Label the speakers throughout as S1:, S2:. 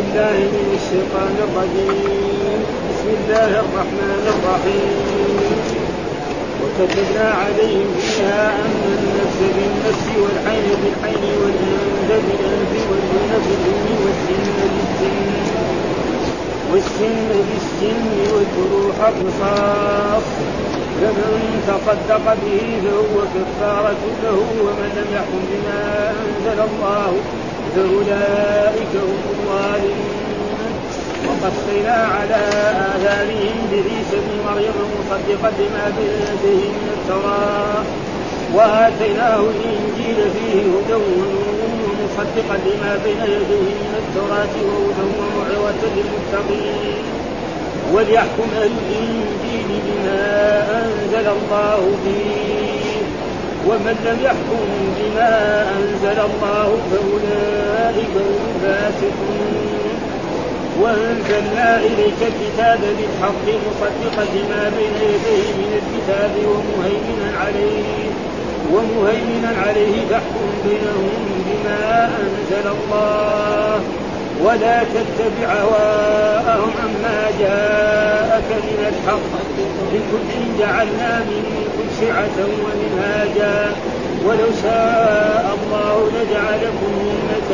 S1: بالله من الشيطان الرجيم. بسم الله الرحمن الرحيم. وكتبنا عليهم فيها أن النفس بالنفس والعين بالعين والأنف بالأنف والأذن بالأذن والسن بالسن. والسن بالسن والجروح قصاص فمن تصدق به فهو كفارة له ومن لم يحكم بما أنزل الله فأولئك هم الظالمون. وقفينا على آثارهم بعيسى بن مريم مصدقا لما يديه من التوراة. وآتيناه الإنجيل فيه هدى ونور ومصدقا لما بين يديه من التوراة وهدى وموعظة للمتقين. وليحكم الإنجيل بما أنزل الله فيه. ومن لم يحكم بما أنزل الله فأولئك هم الفاسقون. وأنزلنا إليك الكتاب بالحق مصدقا لما بين يديه من الكتاب ومهيمنا عليه ومهيمنا عليه فاحكم بينهم بما أنزل الله. ولا تتبع هواءهم عما جاءك من الحق. لكل جعلنا منكم شعة ومنهاجا ولو شاء الله لجعلكم أمة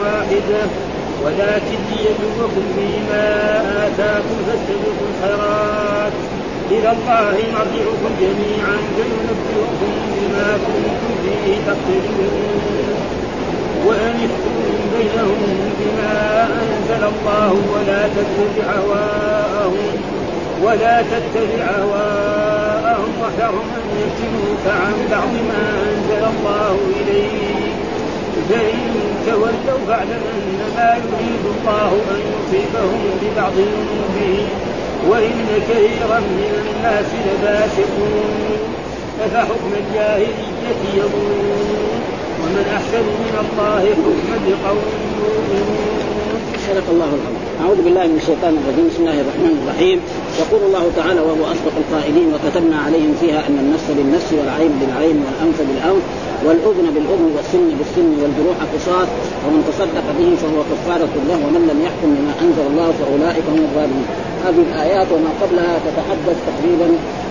S1: واحدة. ولكن ليبلوكم فيما آتاكم فاستبقوا الخيرات. إلى الله مرجعكم جميعا فينبئكم بما كنتم فيه تختلفون وأن بينهم بما أنزل الله ولا تتبع هواءهم. ولا تتبع هواءهم. واحذرهم أن يفتنوك عن بعض ما أنزل الله إليك فإن تولوا فاعلم أنما يريد الله أن يصيبهم ببعض ذنوبهم وإن كثيرا من الناس لفاسقون أفحكم الجاهلية يبغون ومن أحسن من الله حكما لقوم يؤمنون.
S2: الله العظيم. أعوذ بالله من الشيطان الرجيم، بسم الله الرحمن الرحيم، يقول الله تعالى وهو أصدق القائلين وكتبنا عليهم فيها أن النفس بالنفس والعين بالعين والأنف بالأنف والأذن بالأذن والسن بالسن والجروح قصاص ومن تصدق به فهو كفارة له ومن لم يحكم بما أنزل الله فأولئك هم الظالمون. هذه الآيات وما قبلها تتحدث تقريبا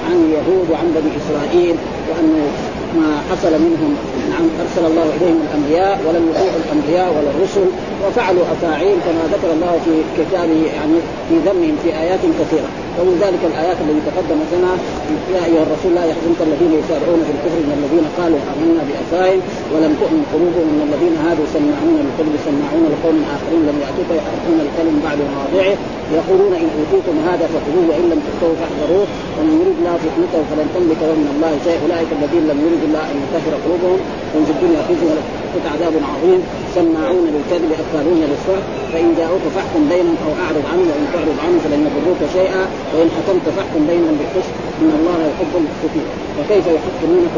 S2: عن اليهود وعن بني إسرائيل وأنه ما حصل منهم نعم أرسل الله إليهم الأنبياء ولم يطيعوا الأنبياء ولا الرسل وفعلوا أفاعيل كما ذكر الله في كتابه يعني في ذمهم في آيات كثيرة. ومن ذلك الآيات التي تقدمت لنا يا أيها الرسول لا يحزنك الذين يسارعون في الكفر من الذين قالوا آمنا بافواههم ولم تؤمن قلوبهم من الذين هادوا سماعون للكذب سماعون لقوم آخرين لم يأتوك يحرفون الكلم بعد مواضعه يقولون إن أوتيتم هذا فخذوه وإن لم تؤتوه فاحذروه ومن يريد الله فتنته فلن تملك له من الله شيء أولئك الذين لم يرد الله أن يطهر قلوبهم وهم في الدنيا خزي ولهم عذاب عظيم. سماعون للكذب اكالون للسحت فإن جاءوك فاحكم بينهم أو أعرض عنهم وإن تعرض عنهم فلن يضروك شيئا. وإن حكمت فاحكم بينهم بالقسط. إن الله يحب المقسطين. وكيف يحكمونك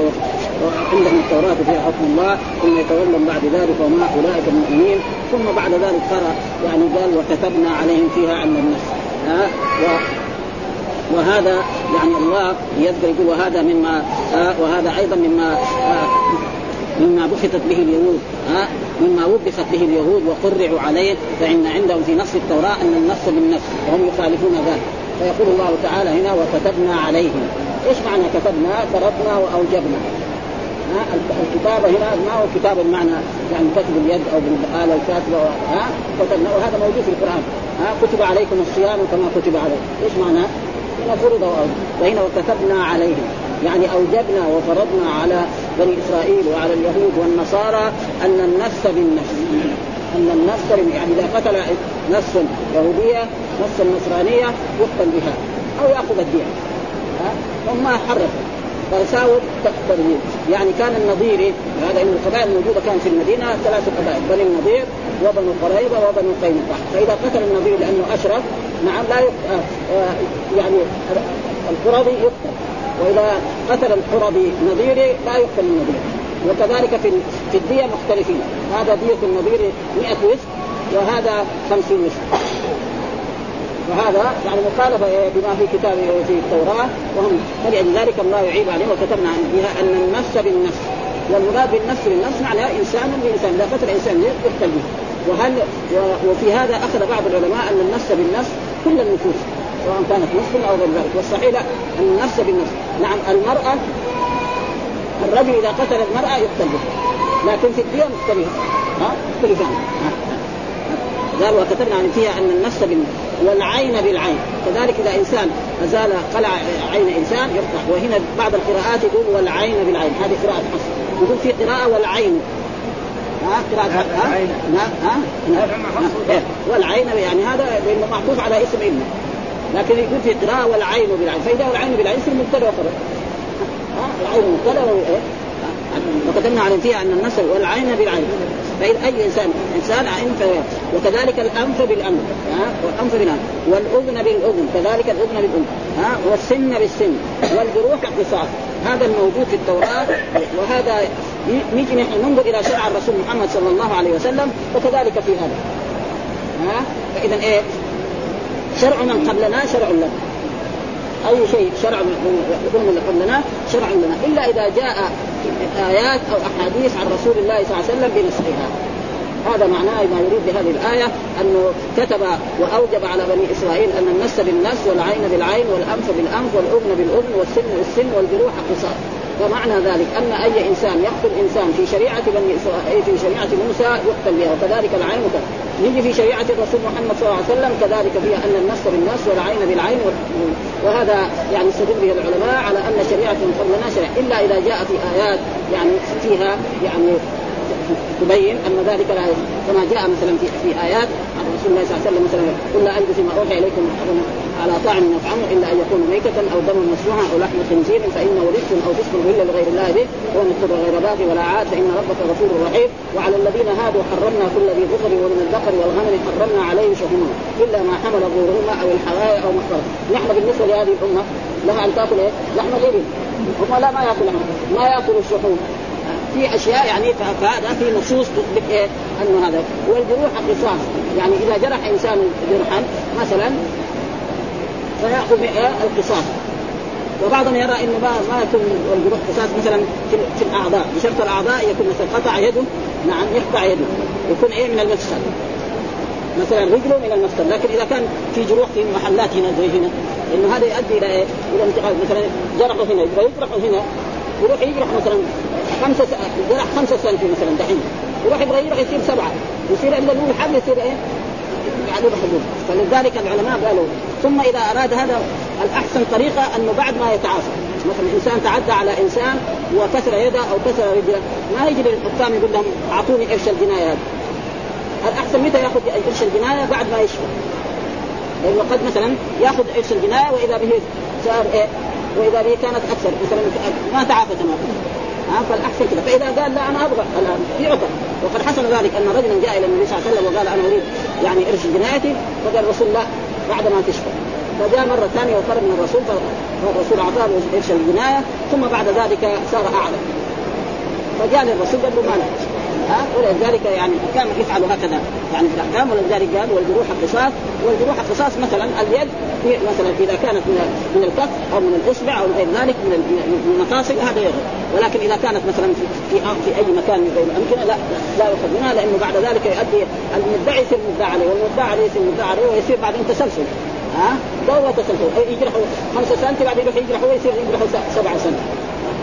S2: وعندهم التوراة فيها حكم الله. ثم يتولون بعد ذلك وما أولئك المؤمنين ثم بعد ذلك قرأ يعني قال وكتبنا عليهم فيها أن النفس. ها؟ وهذا يعني الله يذكر يقول وهذا مما آه وهذا أيضا مما آه مما بخطت به اليهود ها؟ مما وبخت به اليهود وقرعوا عليه فإن عندهم في نص التوراة أن النص بالنفس وهم يخالفون ذلك. فيقول الله تعالى هنا وكتبنا عليهم. إيش معنى كتبنا؟ فرضنا وأوجبنا. الكتابة هنا ما هو كتاب المعنى يعني كتب اليد أو بالآلة الكاتبة ها؟ كتبنا وهذا موجود في القرآن. ها؟ كتب عليكم الصيام كما كتب عليكم. إيش معنى؟ هنا فرض وهنا وكتبنا عليهم. يعني أوجبنا وفرضنا على بني إسرائيل وعلى اليهود والنصارى أن النفس بالنفس. أن النفس يعني إذا قتل نفس يهودية نفس نصرانية يقتل بها. أو يأخذ الدين. هم حرفوا. فساووا تقتلون يعني كان النظيري هذا إن القبائل الموجودة كان في المدينة ثلاث قبائل بني النضير وبنو قريظة وبنو قينقاع. فإذا قتل النظير لأنه أشرف نعم لا يقتل. يعني القرظي يقتل. وإذا قتل القرظي نظيري لا يقتل النظير وكذلك في في الدية مختلفين. هذا دية النظير 100 وسق وهذا 50 وسق. وهذا يعني مخالفة بما في كتاب في التوراة. وهم فلذلك الله يعيب عليهم وكتبنا فيها أن النفس بالنفس. والمراد بالنفس بالنفس معناه إنسان بإنسان. إذا قتل إنسان يقتل به. وهل وفي هذا أخذ بعض العلماء أن النفس بالنفس كل النفوس. سواء كانت نصف أو غير ذلك. والصحيح لا أن النفس بالنفس. نعم المرأة الرجل إذا قتل المرأة يقتل به. لكن في الدين مختلفه ها؟ مختلفان قال وكتبنا عن فيها أن النفس بالنفس والعين بالعين. كذلك إذا إنسان أزال قلع عين إنسان يقطع. وهنا بعض القراءات يقول والعين بالعين. هذه قراءة حفص يقول في قراءة والعين. ها؟ قراءة ها؟ ها؟ ها, ها. والعين يعني هذا لأنه معطوف على اسم ابنه لكن يقول في قراءة والعين بالعين. فإذا والعين بالعين يصير مبتدأ وخبر العين مبتدأ وكتبنا عليهم فيها أن النسل والعين بالعين. فإذا أي إنسان إنسان عين وكذلك الأنف بالأنف. ها؟ والأنف بالأنف. والأذن بالأذن. كذلك الأذن بالأذن. ها؟ والسن بالسن. والجروح قصاص هذا الموجود في التوراة. وهذا نيجي نحن ننظر إلى شرع الرسول محمد صلى الله عليه وسلم. وكذلك في هذا. ها؟ فإذا إيه؟ شرع من قبلنا شرع لنا أي شيء شرع من قبلنا شرع لنا. إلا إذا جاء آيات أو أحاديث عن رسول الله صلى الله عليه وسلم بنسخها هذا معناه ما يريد بهذه الآية أنه كتب وأوجب على بني إسرائيل أن النفس بالنفس والعين بالعين والأنف بالأنف والأذن بالأذن والسن بالسن والجروح قصاص. فمعنى ذلك أن أي إنسان يقتل إنسان في شريعة بني إسرائيل في شريعة موسى يقتل بها وكذلك العين نيجي في شريعة الرسول محمد صلى الله عليه وسلم كذلك فيها أن النفس بالنفس والعين بالعين وهذا يعني استدل به العلماء على أن شريعة من قبلنا شريعة إلا إذا جاء في آيات يعني فيها يعني تبين أن ذلك لا كما جاء مثلا في, في آيات عن رسول الله صلى الله عليه وسلم مثلا قل لا اجد فيما أوحي إليكم على طاعم يطعمه إلا أن يكون ميتة أو دما مسفوحا أو لحم خنزير فإنه رزق أو فسق إلا لغير الله به ومن اضطر غير باغي ولا عاد فإن ربك غفور رحيم. وعلى الذين هادوا حرمنا كل ذي ظفر ومن الذكر والغنم حرمنا عليهم شحومهم إلا ما حمل ظهورهما أو الحوايا أو ما نحن بالنسبة لهذه الأمة لها أن تأكل إيه؟ لحم غير هم لا ما ياكل ما يأكل الشحوم. في أشياء يعني فهذا في نصوص تثبت إيه أنه هذا. والجروح قصاص يعني إذا جرح إنسان جرحا مثلا فيأخذ القصاص. وبعضهم يرى إنه ما ما يكون الجروح قصاص مثلا في, الأعضاء. بشرط الأعضاء يكون مثلا قطع يده نعم يقطع يده. يكون إيه؟ من المفصل مثلا رجله من المفصل لكن إذا كان في جروح في محلات هنا زي هنا إنه هذا يؤدي إلى إيه؟ إلى مثلا جرحه هنا يجرحه هنا. يروح يجرح مثلا خمسة جرح خمسة سنتي مثلا دحين. يروح يبغى يروح يصير سبعة. يصير عند الأول حبل يصير إيه؟ يعني حدود فلذلك العلماء قالوا ثم إذا أراد هذا الأحسن طريقة أنه بعد ما يتعافى. مثلا إنسان تعدى على إنسان وكسر يده أو كسر رجله ما يجي للحكام يقول لهم أعطوني قرش الجناية هذا الأحسن متى يأخذ قرش الجناية؟ بعد ما يشفى. لأنه قد مثلا يأخذ قرش الجناية وإذا به صار إيه؟ وإذا به كانت أكثر مثلا ما تعافى تماما ها فالأحسن كذا. فإذا قال لا أنا أبغى الان يعطى وقد حصل ذلك أن رجلا جاء إلى النبي صلى الله عليه وسلم وقال أنا أريد يعني إرش جنايتي فقال الرسول لا بعد ما تشفى. فجاء مرة ثانية وطلب من الرسول فالرسول أعطاه إرش الجناية ثم بعد ذلك صار أعلى. فجاء للرسول قال له ما ها؟ ولذلك يعني كان يفعل هكذا. يعني في الأحكام ولذلك قال والجروح القصاص. والجروح القصاص مثلا اليد مثلا إذا كانت من من الكف أو من الأصبع أو غير ذلك من المفاصل هذا يغلب. ولكن إذا كانت مثلا في في, في أي مكان من غير الامكنه لا لا يؤخذ منها لأنه بعد ذلك يؤدي المدعي يصير مدعى عليه والمدعى عليه يصير مدعى عليه ويصير بعدين تسلسل. ها؟ دورة تسلسل. يجرحوا خمسة سنة بعدين يروح يجرحوا ويصير يجرحوا سبعة سنة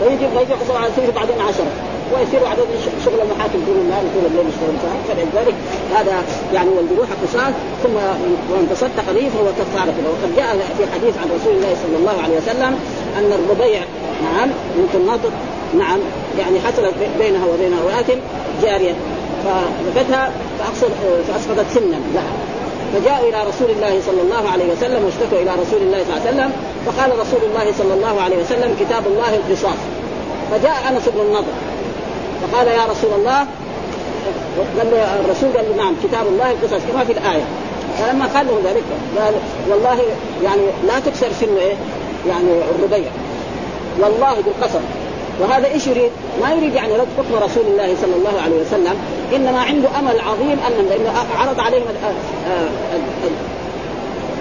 S2: ويجي يجرحوا سبعة يصير بعدين عشرة ويصير بعد شغل المحاكم طول النهار طول الليل يشتغل فلذلك هذا يعني والجروح قصاص ثم وان تصدق به فهو كفارة له. وقد جاء في حديث عن رسول الله صلى الله عليه وسلم أن الربيع نعم بنت الناطق نعم يعني حصلت بينها وبين امراه جارية. فنفتها فأسقطت سنا لها. فجاءوا إلى رسول الله صلى الله عليه وسلم واشتكوا إلى رسول الله صلى الله عليه وسلم. فقال رسول الله صلى الله عليه وسلم كتاب الله القصاص. فجاء أنس بن النضر. فقال يا رسول الله قال له الرسول قال له نعم كتاب الله القصص كما في الآية. فلما قال له ذلك قال والله يعني لا تكسر سن إيه؟ يعني الربيع. والله بالقسم وهذا إيش يريد؟ ما يريد يعني رد حكم رسول الله صلى الله عليه وسلم. إنما عنده أمل عظيم أن لأنه عرض عليهم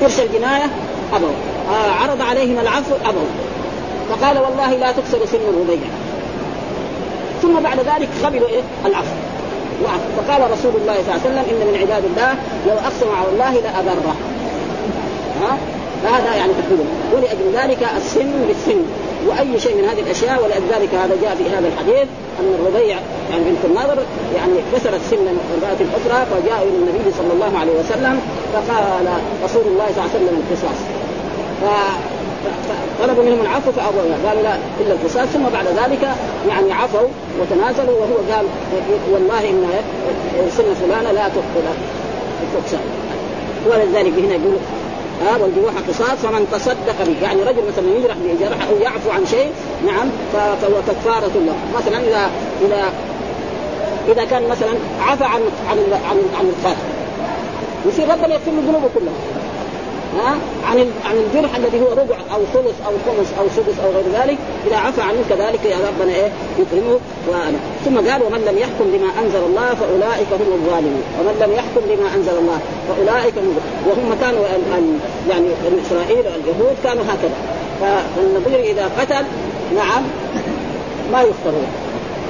S2: قرش الجناية أبوا. عرض عليهم العفو أبوا. فقال والله لا تكسر سن الربيع. ثم بعد ذلك قبلوا إيه؟ العفو فقال رسول الله صلى الله عليه وسلم إن من عباد الله لو أقسم على الله لابره ها؟ فهذا يعني تقريبا ولأجل ذلك السن بالسن. وأي شيء من هذه الأشياء ولذلك هذا جاء في هذا الحديث أن الربيع يعني بنت النضر يعني كسرت سن امراه أخرى فجاء إلى النبي صلى الله عليه وسلم فقال رسول الله صلى الله عليه وسلم القصاص. طلبوا منهم العفو فأبوا قالوا لا إلا القصاص. ثم بعد ذلك يعني عفوا وتنازلوا وهو قال والله إن سن فلانه لا تقتل تقسم ولذلك هنا يقول ها والجروح قصاص فمن تصدق به. يعني رجل مثلا يجرح بجرح أو يعفو عن شيء نعم فهو كفارة له. مثلا اذا اذا إذا كان مثلا عفى عن عن عن, عن القاتل. يصير ربنا يغفر له ذنوبه كلها. ها؟ عن عن الجرح الذي هو ربع أو ثلث أو خمس أو سدس أو غير ذلك. إذا عفى عنه كذلك يا ربنا إيه يكرمه وأنا. ثم قال ومن لم يحكم بما أنزل الله فأولئك هم الظالمون. ومن لم يحكم بما أنزل الله فأولئك هم وهم كانوا يعني إسرائيل اليهود كانوا هكذا. فالنظير إذا قتل نعم ما يختارون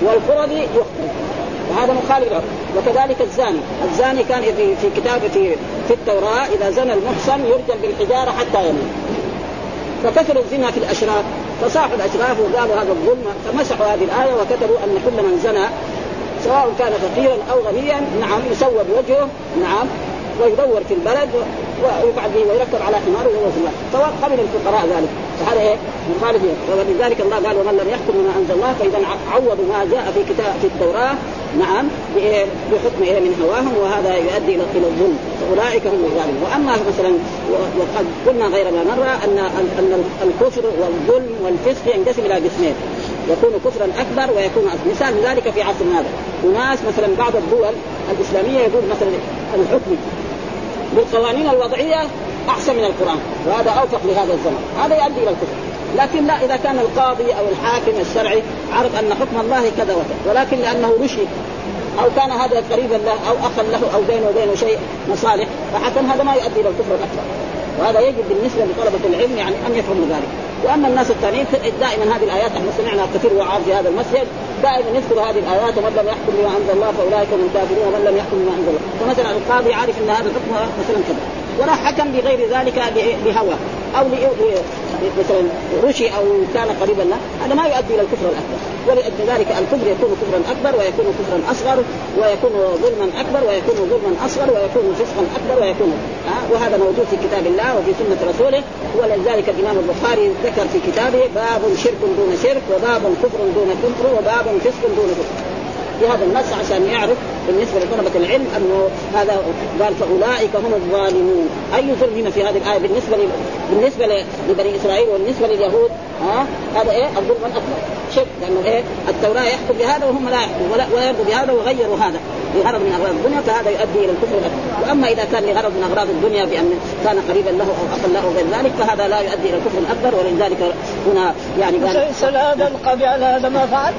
S2: والقرضي يختار وهذا مخالف وكذلك الزاني. الزاني كان في في كتاب في في التوراة إذا زنى المحصن يرجم بالحجارة حتى يموت. فكثر الزنا في الأشراف فصاحوا الأشراف وقالوا هذا الظلم فمسحوا هذه الآية وكتبوا أن كل من زنى سواء كان فقيرا أو غنيا نعم يسود وجهه نعم ويدور في البلد ويقعد ويركب على حمار ويدور في البلد. سواء قبل الفقراء ذلك. فهذا إيه؟ مخالف ولذلك الله قال ومن لم يحكم بما أنزل الله فإذا عوضوا ما جاء في كتاب في التوراة نعم بحكم إيه؟ من هواهم وهذا يؤدي إلى إلى الظلم. فأولئك هم الظالمون. وأما مثلا وقد قلنا غير ما مره ان ان الكفر والظلم والفسق ينقسم إلى قسمين يكون كفرا أكبر ويكون أكبر. مثال ذلك في عصرنا هذا وناس مثلا بعض الدول الإسلامية يقول مثلا الحكم. بالقوانين الوضعية أحسن من القرآن وهذا اوفق لهذا الزمن هذا يؤدي إلى الكفر. لكن لا إذا كان القاضي أو الحاكم الشرعي عرف أن حكم الله كذا وكذا ولكن لأنه رشد أو كان هذا قريبا له أو أخا له أو بينه وبينه شيء مصالح فحكم هذا ما يؤدي إلى الكفر الاكبر وهذا يجب بالنسبة لطلبة العلم يعني أن يفهموا ذلك. وأما الناس الثانيين دائما هذه الآيات إحنا سمعنا كثير وعاظ في هذا المسجد دائما يذكر هذه الآيات ومن لم يحكم بما أنزل الله فأولئك هم الكافرون ومن لم يحكم بما أنزل الله. فمثلا القاضي عارف إن هذا الحكم مثلا كذا. ولا حكم بغير ذلك بهوى. أو مثلا رشي أو كان قريبا له. هذا ما يؤدي إلى الكفر الأكبر. ولأجل ذلك الكفر يكون كفرا أكبر ويكون كفرا أصغر ويكون ظلما أكبر ويكون ظلما أصغر ويكون فسقا أكبر ويكون ها؟ وهذا موجود في كتاب الله وفي سنة رسوله. ولذلك الإمام البخاري ذكر في كتابه باب شرك دون شرك وباب كفر دون كفر وباب فسق دون فسق. في هذا النص عشان يعرف بالنسبة لطلبة العلم أنه هذا قال فأولئك هم الظالمون. أي ظلم هنا في هذه الآية بالنسبة بالنسبة لبني إسرائيل والنسبة لليهود؟ ها؟ هذا إيه؟ الظلم الأكبر. شرك لأنه إيه؟ التوراة يحكم بهذا وهم لا يحكمون. ولا, ولا يرضوا بهذا وغيروا هذا. لغرض من أغراض الدنيا فهذا يؤدي إلى الكفر الاكبر وأما إذا كان لغرض من أغراض الدنيا بأن كان قريبا له أو أقل له غير ذلك فهذا لا يؤدي إلى الكفر الأكبر. ولذلك هنا يعني قال
S3: سيسأل هذا القاضي على هذا ما فعل؟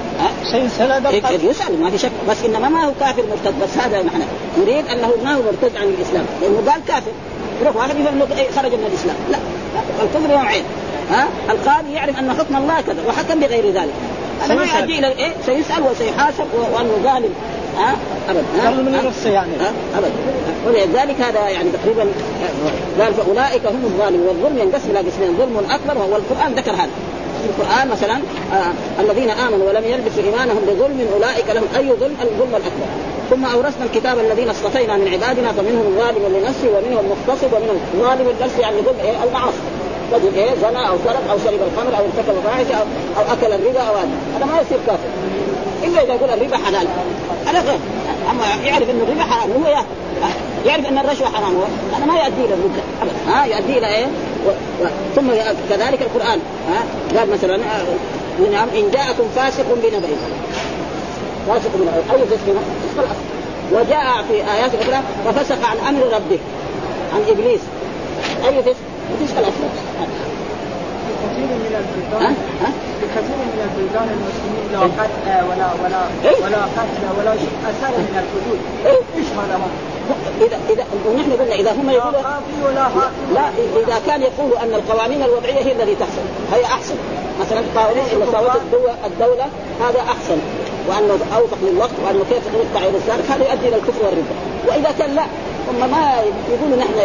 S3: سيسأل هذا
S2: القاضي. يسأل ما شك. بس إنما ما هو كافر مرتد. بس هذا نحن نريد أنه ما هو مرتد عن الإسلام. لأنه قال كافر. يروح واحد يفهم إنه خرج من الإسلام. لا. الكفر نوعين ها؟ القاضي يعرف أن حكم الله كذا وحكم بغير ذلك. هذا ما يؤدي إلى إيه؟ سيسأل وسيحاسب وانه ظالم ها؟ ابدا ها؟
S3: من نفسه يعني.
S2: ها؟ ابدا ولذلك هذا يعني تقريبا قال فأولئك هم الظالمون. والظلم ينقسم إلى قسمين. ظلم أكبر وهو القرآن. ذكر هذا. في القرآن مثلا آه الذين آمنوا ولم يلبسوا إيمانهم بظلم أولئك لهم أي ظلم؟ الظلم الأكبر. ثم أورثنا الكتاب الذين اصطفينا من عبادنا فمنهم ظالم لنفسه ومنهم مقتصد ومنهم ظالم لنفسه يعني ظلم إيه؟ المعاصي. رجل إيه؟ زنى أو سرق أو شرب الخمر أو ارتكب فاحشة أو, أو أكل الربا أو هذا. هذا ما يصير كافر. إلا إذا يقول الربا حلال. هذا غير. أما يعرف ان الربا حرام هو يأكل. يعرف أن الرشوة حرام. هذا ما يؤدي إلى ابدا. ها يؤدي إلى إيه؟ و... و... ثم كذلك القرآن. ها قال مثلا نعم إن جاءكم فاسق بنبأ. فاسق بنبأ. اي فسق وجاء في آيات أخرى ففسق عن أمر ربه عن إبليس. اي فسق فسق الاصل
S3: من البلدان في كثير من البلدان المسلمين لا قتل ولا ولا ولا قتل ولا شيء. اثر من الحدود. إيش هذا
S2: اذا اذا ونحن قلنا إذا هم يقولوا
S3: ولا
S2: لا إذا كان يقولوا أن القوانين الوضعية هي التي تحصل هي أحسن. مثلا قوانين مساواه الدولة هذا أحسن. وأنه اوثق للوقت وأنه كيف نقطع يد السارق هذا يؤدي إلى الكفر والرده وإذا كان لا هم ما يقولوا نحن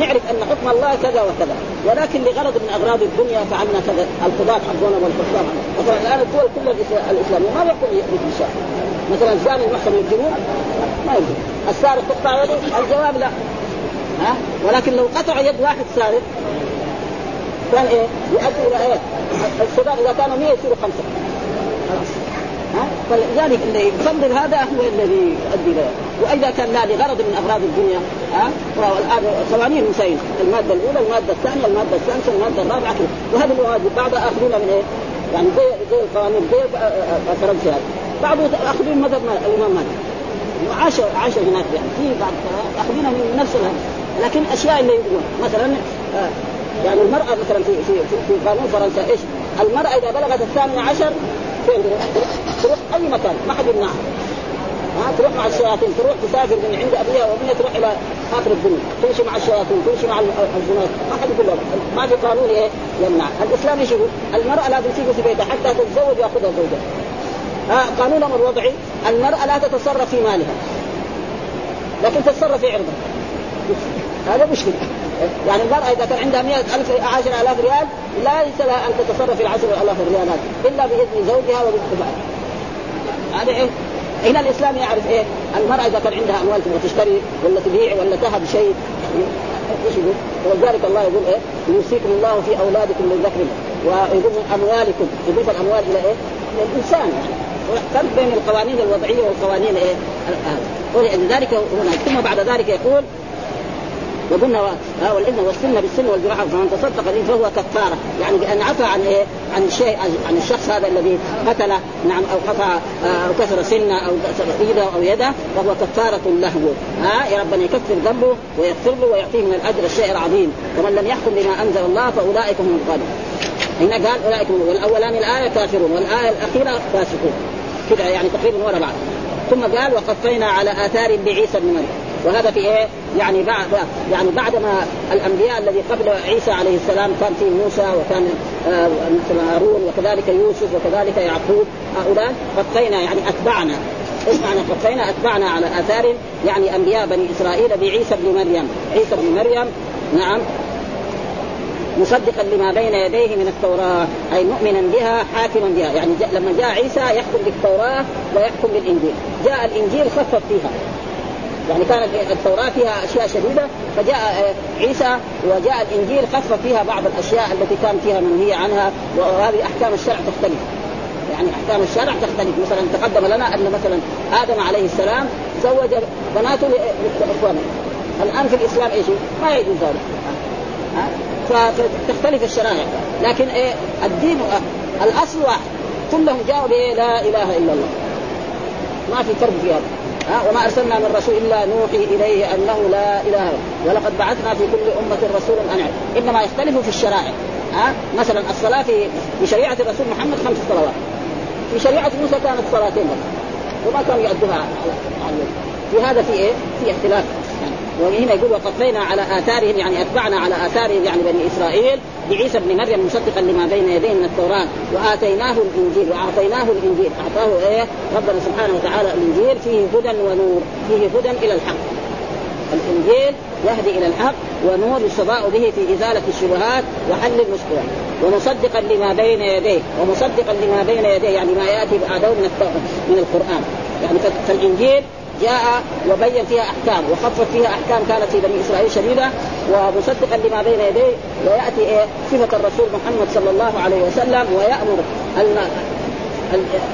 S2: نعرف أن حكم الله كذا وكذا. ولكن لغرض من أغراض الدنيا فعلنا كذا القضاة حقنا والحكام. مثلا الآن الدول كلها الاسلاميه ما بيقول مثل شيء مثلا الزاني المحكم يجيبوه ما يجوز السارق تقطع يده؟ الجواب لا. ها؟ ولكن لو قطع يد واحد سارق كان إيه؟ يؤدي إلى إيه؟ الشباب إذا كانوا 100 يصيروا خمسة. خلاص. ها؟ فلذلك اللي يفضل هذا هو الذي يؤدي له وإذا كان لا لغرض من أغراض الدنيا ها؟ والان قوانين مسينه المادة الأولى المادة الثانية المادة الثالثة المادة الرابعة كده وهذه المواد بعضها أخذونا من إيه؟ يعني زي زي القوانين زي فرنسا. هذه بعض اخذين مذهب الإمام مالك. وعاش عاش هناك يعني. في بعض اخذينها من نفس الهم لكن أشياء اللي يقولون مثلا آه يعني المرأة مثلا في في في قانون فرنسا إيش؟ المرأة إذا بلغت الثامنة عشر فين تروح؟ أي مكان ما حد يمنعها. ها تروح مع الشياطين تروح تسافر من عند أبيها وأمها تروح إلى آخر الدنيا تمشي مع الشياطين تمشي مع الزنات ما حد يقول ما في قانون إيه يمنع الإسلام إيش يقول؟ المرأة لازم تيجي في بيتها حتى تتزوج يأخذها زوجها. ها قانونهم الوضعي المرأة لا تتصرف في مالها لكن تتصرف في عرضها هذا مشكلة يعني المرأة إذا كان عندها مئة ألف عشر آلاف ريال ليس لها أن تتصرف في العشر آلاف ريالات إلا بإذن زوجها وبإذن هذا إيه؟ هنا الإسلام يعرف إيه؟ المرأة إذا كان عندها أموال تبغى تشتري ولا تبيع ولا تهب شيء إيش يقول؟ ولذلك الله يقول إيه؟ يوصيكم الله في أولادكم للذكر ويقول أموالكم يضيف الأموال إلى إيه؟ يعني فرق بين القوانين الوضعية والقوانين إيه؟ ولذلك هنا ثم بعد ذلك يقول وقلنا والاذن والسن بالسن والجراح فمن تصدق به فهو كفارة. يعني بان عفى عن إيه؟ عن الشيء عن الشخص هذا الذي قتل نعم أو قطع أو كسر سنة أو كسر إيده أو يده فهو كفارة له. ها؟ يا ربنا يكفر ذنبه ويغفر له ويعطيه من الأجر الشيء العظيم. ومن لم يحكم بما أنزل الله فأولئك هم الظالمون. هنا قال أولئك هم والأولان الآية كافرون والآية الأخيرة فاسقون. كذا يعني تقريبا ورا بعض. ثم قال وقفينا على آثار بعيسى بن مريم. وهذا في إيه؟ يعني بعد يعني بعدما الأنبياء الذي قبل عيسى عليه السلام كان في موسى وكان آه مثل هارون وكذلك يوسف وكذلك يعقوب هؤلاء قفينا يعني أتبعنا إيش معنى قفينا؟ أتبعنا على آثار يعني أنبياء بني إسرائيل بعيسى بن مريم، عيسى بن مريم نعم مصدقا لما بين يديه من التوراة أي مؤمنا بها حاكما بها يعني جاء لما جاء عيسى يحكم بالتوراة ويحكم بالإنجيل جاء الإنجيل خفف فيها يعني كانت التوراة فيها أشياء شديدة فجاء عيسى وجاء الإنجيل خفف فيها بعض الأشياء التي كان فيها منهية عنها وهذه أحكام الشرع تختلف. يعني أحكام الشرع تختلف. مثلا تقدم لنا أن مثلا آدم عليه السلام زوج بناته لاخوانه الآن في الإسلام إيش؟ ما يجوز ذلك. فتختلف الشرائع. لكن إيه؟ الدين الأصل واحد. كلهم جاءوا بإيه؟ لا إله إلا الله. ما في فرق في هذا وما أرسلنا من رسول إلا نوحي إليه أنه لا إله إلا ولقد بعثنا في كل أمة رسولا أن إنما يختلف في الشرائع. ها مثلا الصلاة في شريعة الرسول محمد خمس صلوات. في شريعة موسى كانت صلاتين. وما كانوا يؤدوها في هذا في إيه؟ في اختلاف. وهنا يقول وقفينا على آثارهم يعني أتبعنا على آثارهم يعني بني إسرائيل بعيسى ابن مريم مصدقا لما بين يديه من التوراة وآتيناه الإنجيل وأعطيناه الإنجيل أعطاه إيه؟ ربنا سبحانه وتعالى الإنجيل فيه هدى ونور فيه هدى إلى الحق. الإنجيل يهدي إلى الحق ونور يستضاء به في إزالة الشبهات وحل المشكلات ومصدقا لما بين يديه ومصدقا لما بين يديه يعني ما يأتي بعده من من القرآن. يعني فالإنجيل جاء وبين فيها أحكام وخفف فيها أحكام كانت في بني إسرائيل شديدة ومصدقا لما بين يديه ويأتي إيه؟ صفة الرسول محمد صلى الله عليه وسلم ويأمر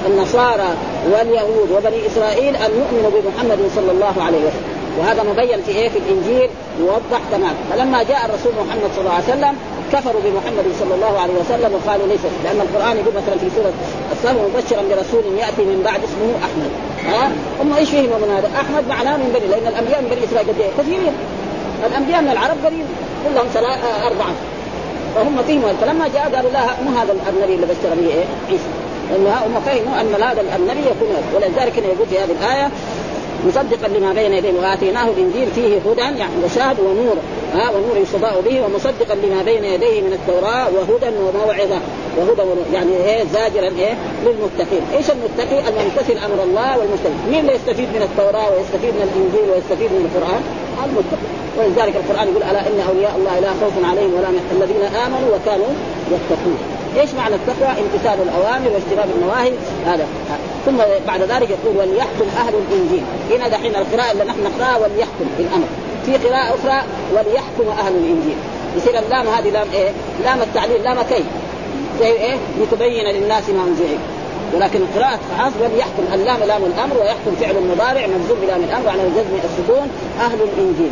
S2: النصارى واليهود وبني إسرائيل أن يؤمنوا بمحمد صلى الله عليه وسلم. وهذا مبين في إيه؟ في الإنجيل موضح تمام. فلما جاء الرسول محمد صلى الله عليه وسلم كفروا بمحمد صلى الله عليه وسلم وقالوا ليس لأن القرآن يقول مثلا في سورة الصف مبشرا برسول يأتي من بعد اسمه أحمد. ها؟ هم إيش فهموا من هذا؟ أحمد معناه من بني لأن الأنبياء من بني إسرائيل قد كثيرين الأنبياء من العرب قليل كلهم ثلاثة أربعة. فهم فهموا فلما جاء قالوا لا مو هذا النبي اللي بشر به إيه؟ عيسى. لأنه هم فهموا أن هذا النبي يكون ولذلك يقول في هذه الآية مصدقا لما بين يديه. وآتيناه الإنجيل فيه هدى يعني رشاد ونور. ها والنور يستضاء به ومصدقا لما بين يديه من التوراة وهدى وموعظة. وهدى يعني إيه؟ زاجرا إيه؟ للمتقين، إيش المتقي؟ الممتثل أمر الله والمستقيم، مين اللي يستفيد من التوراة ويستفيد من الإنجيل ويستفيد من القرآن؟ المتقي، ولذلك القرآن يقول ألا إن أولياء الله لا خوف عليهم ولا الذين آمنوا وكانوا يتقون. إيش معنى التقوى؟ امتثال الأوامر واجتناب النواهي هذا. ثم بعد ذلك يقول وليحكم أهل الإنجيل. هنا دحين القراءة اللي نحن نقرأها وليحكم بالامر في قراءة أخرى وليحكم أهل الإنجيل. يصير اللام هذه لام إيه؟ لام التعليل لام كي زي إيه؟ لتبين للناس ما انزل ولكن قراءة حفص وليحكم اللام لام الأمر ويحكم فعل مضارع مجزوم بلام الأمر على الجزم السكون أهل الإنجيل.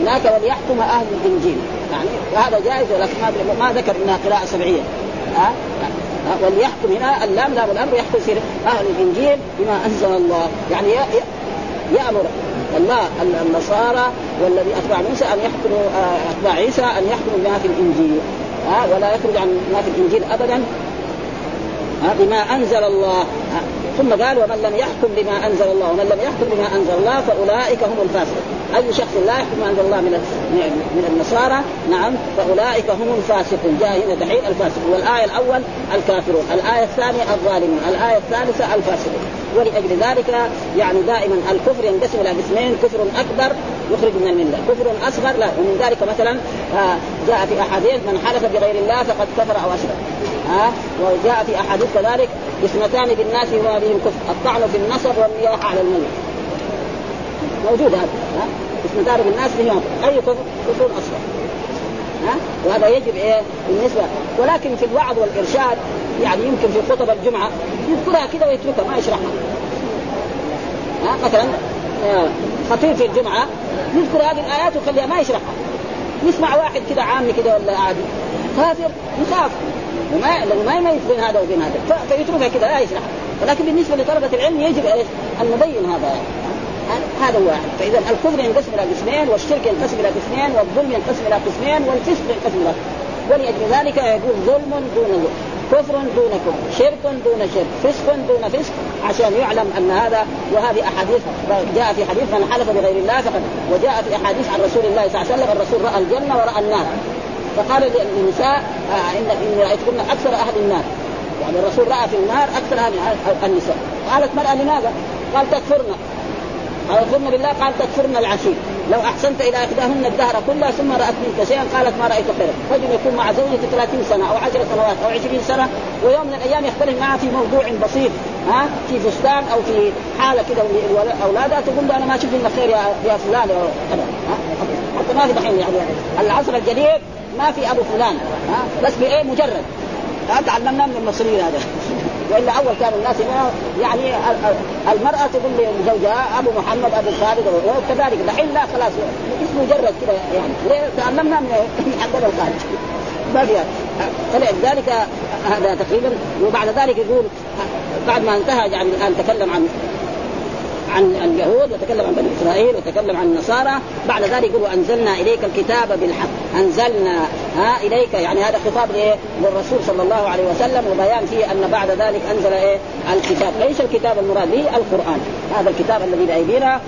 S2: هناك وليحكم أهل الإنجيل. يعني وهذا جائز ولكن ما, ذكر إنها قراءة سبعية. ها؟ وليحكم هنا اللام لام الأمر يحكم في أهل الإنجيل بما أنزل الله. يعني يأمر الله النصارى والذي أتبع موسى أن يحكموا آه، اتباع عيسى أن يحكموا بما في الإنجيل. ها؟ ولا يخرج عن ما في الإنجيل ابدا. بما أنزل الله. ثم قال ومن لم يحكم بما أنزل الله ومن لم يحكم بما أنزل الله فأولئك هم الفاسقون. أي شخص لا يحكم انزل الله من من النصارى نعم فأولئك هم الفاسقون جاء هنا دحين الفاسق والآية الأول الكافرون الآية الثانية الظالمون الآية الثالثة الفاسقون. ولأجل ذلك يعني دائما الكفر ينقسم إلى قسمين كفر أكبر يخرج من الملة كفر أصغر لا ومن ذلك مثلا آه، جاء في أحاديث من حلف بغير الله فقد كفر أو أشرك. ها آه، وجاء في أحاديث كذلك اثنتان بالناس وما بهم كفر الطعن في النصب والنياحه على الميت موجود هذا ها؟ اثنتان بالناس بهم أي كفر؟ اصغر ها؟ وهذا يجب إيه؟ بالنسبة ولكن في الوعظ والإرشاد يعني يمكن في خطب الجمعة يذكرها كذا ويتركها ما يشرحها ها؟ مثلا آه، خطيب في الجمعة يذكر هذه الآيات ويخليها ما يشرحها يسمع واحد كذا عامي كذا ولا عادي. كافر يخاف. وما لو ما يميز بين هذا وبين هذا. فيتركها كذا لا يشرحها ولكن بالنسبة لطلبة العلم يجب إيش؟ أن نبين هذا. هذا واحد. فإذا الكفر ينقسم إلى قسمين والشرك ينقسم إلى قسمين والظلم ينقسم إلى قسمين والفسق ينقسم إلى ولأجل ذلك يقول ظلم دون ظلم كفر دون كفر شرك دون شرك فسق دون فسق عشان يعلم أن هذا وهذه أحاديث جاء في حديث من حلف بغير الله فقد وجاء في أحاديث عن رسول الله صلى الله عليه وسلم الرسول رأى الجنة ورأى النار. فقال للنساء آه إن اني رأيتكن أكثر أهل النار. يعني الرسول رأى في النار أكثر أهل النساء. قالت مرأة لماذا؟ قال تكفرنا يكفرن بالله قال تكفرن العشير لو أحسنت إلى إحداهن الدهر كله ثم رأت منك شيئا قالت ما رأيت خيرا. رجل يكون مع زوجته 30 سنة أو 10 سنوات أو 20 سنة ويوم من الأيام يختلف معها في موضوع بسيط ها في فستان أو في حالة كذا اولادها تقول له أنا ما شفت لك خير يا يا فلان حتى ما في دحين يعني. العصر الجديد ما في أبو فلان ها بس بإيه؟ مجرد. تعلمنا من المصريين هذا. والا أول كان الناس يعني المرأة تقول لزوجها أبو محمد أبو خالد وكذلك. دحين لا خلاص. اسمه مجرد كذا يعني. تعلمنا من عندنا الخارج ما فيها فلذلك هذا تقريبا. وبعد ذلك يقول بعد ما انتهى يعني الآن تكلم عن عن اليهود وتكلم عن بني إسرائيل وتكلم عن النصارى. بعد ذلك يقول انزلنا إليك الكتاب بالحق. أنزلنا ها إليك. يعني هذا خطاب إيه للرسول صلى الله عليه وسلم وبيان فيه أن بعد ذلك أنزل إيه؟ الكتاب. ليس الكتاب المراد به القرآن. هذا الكتاب الذي بأيدينا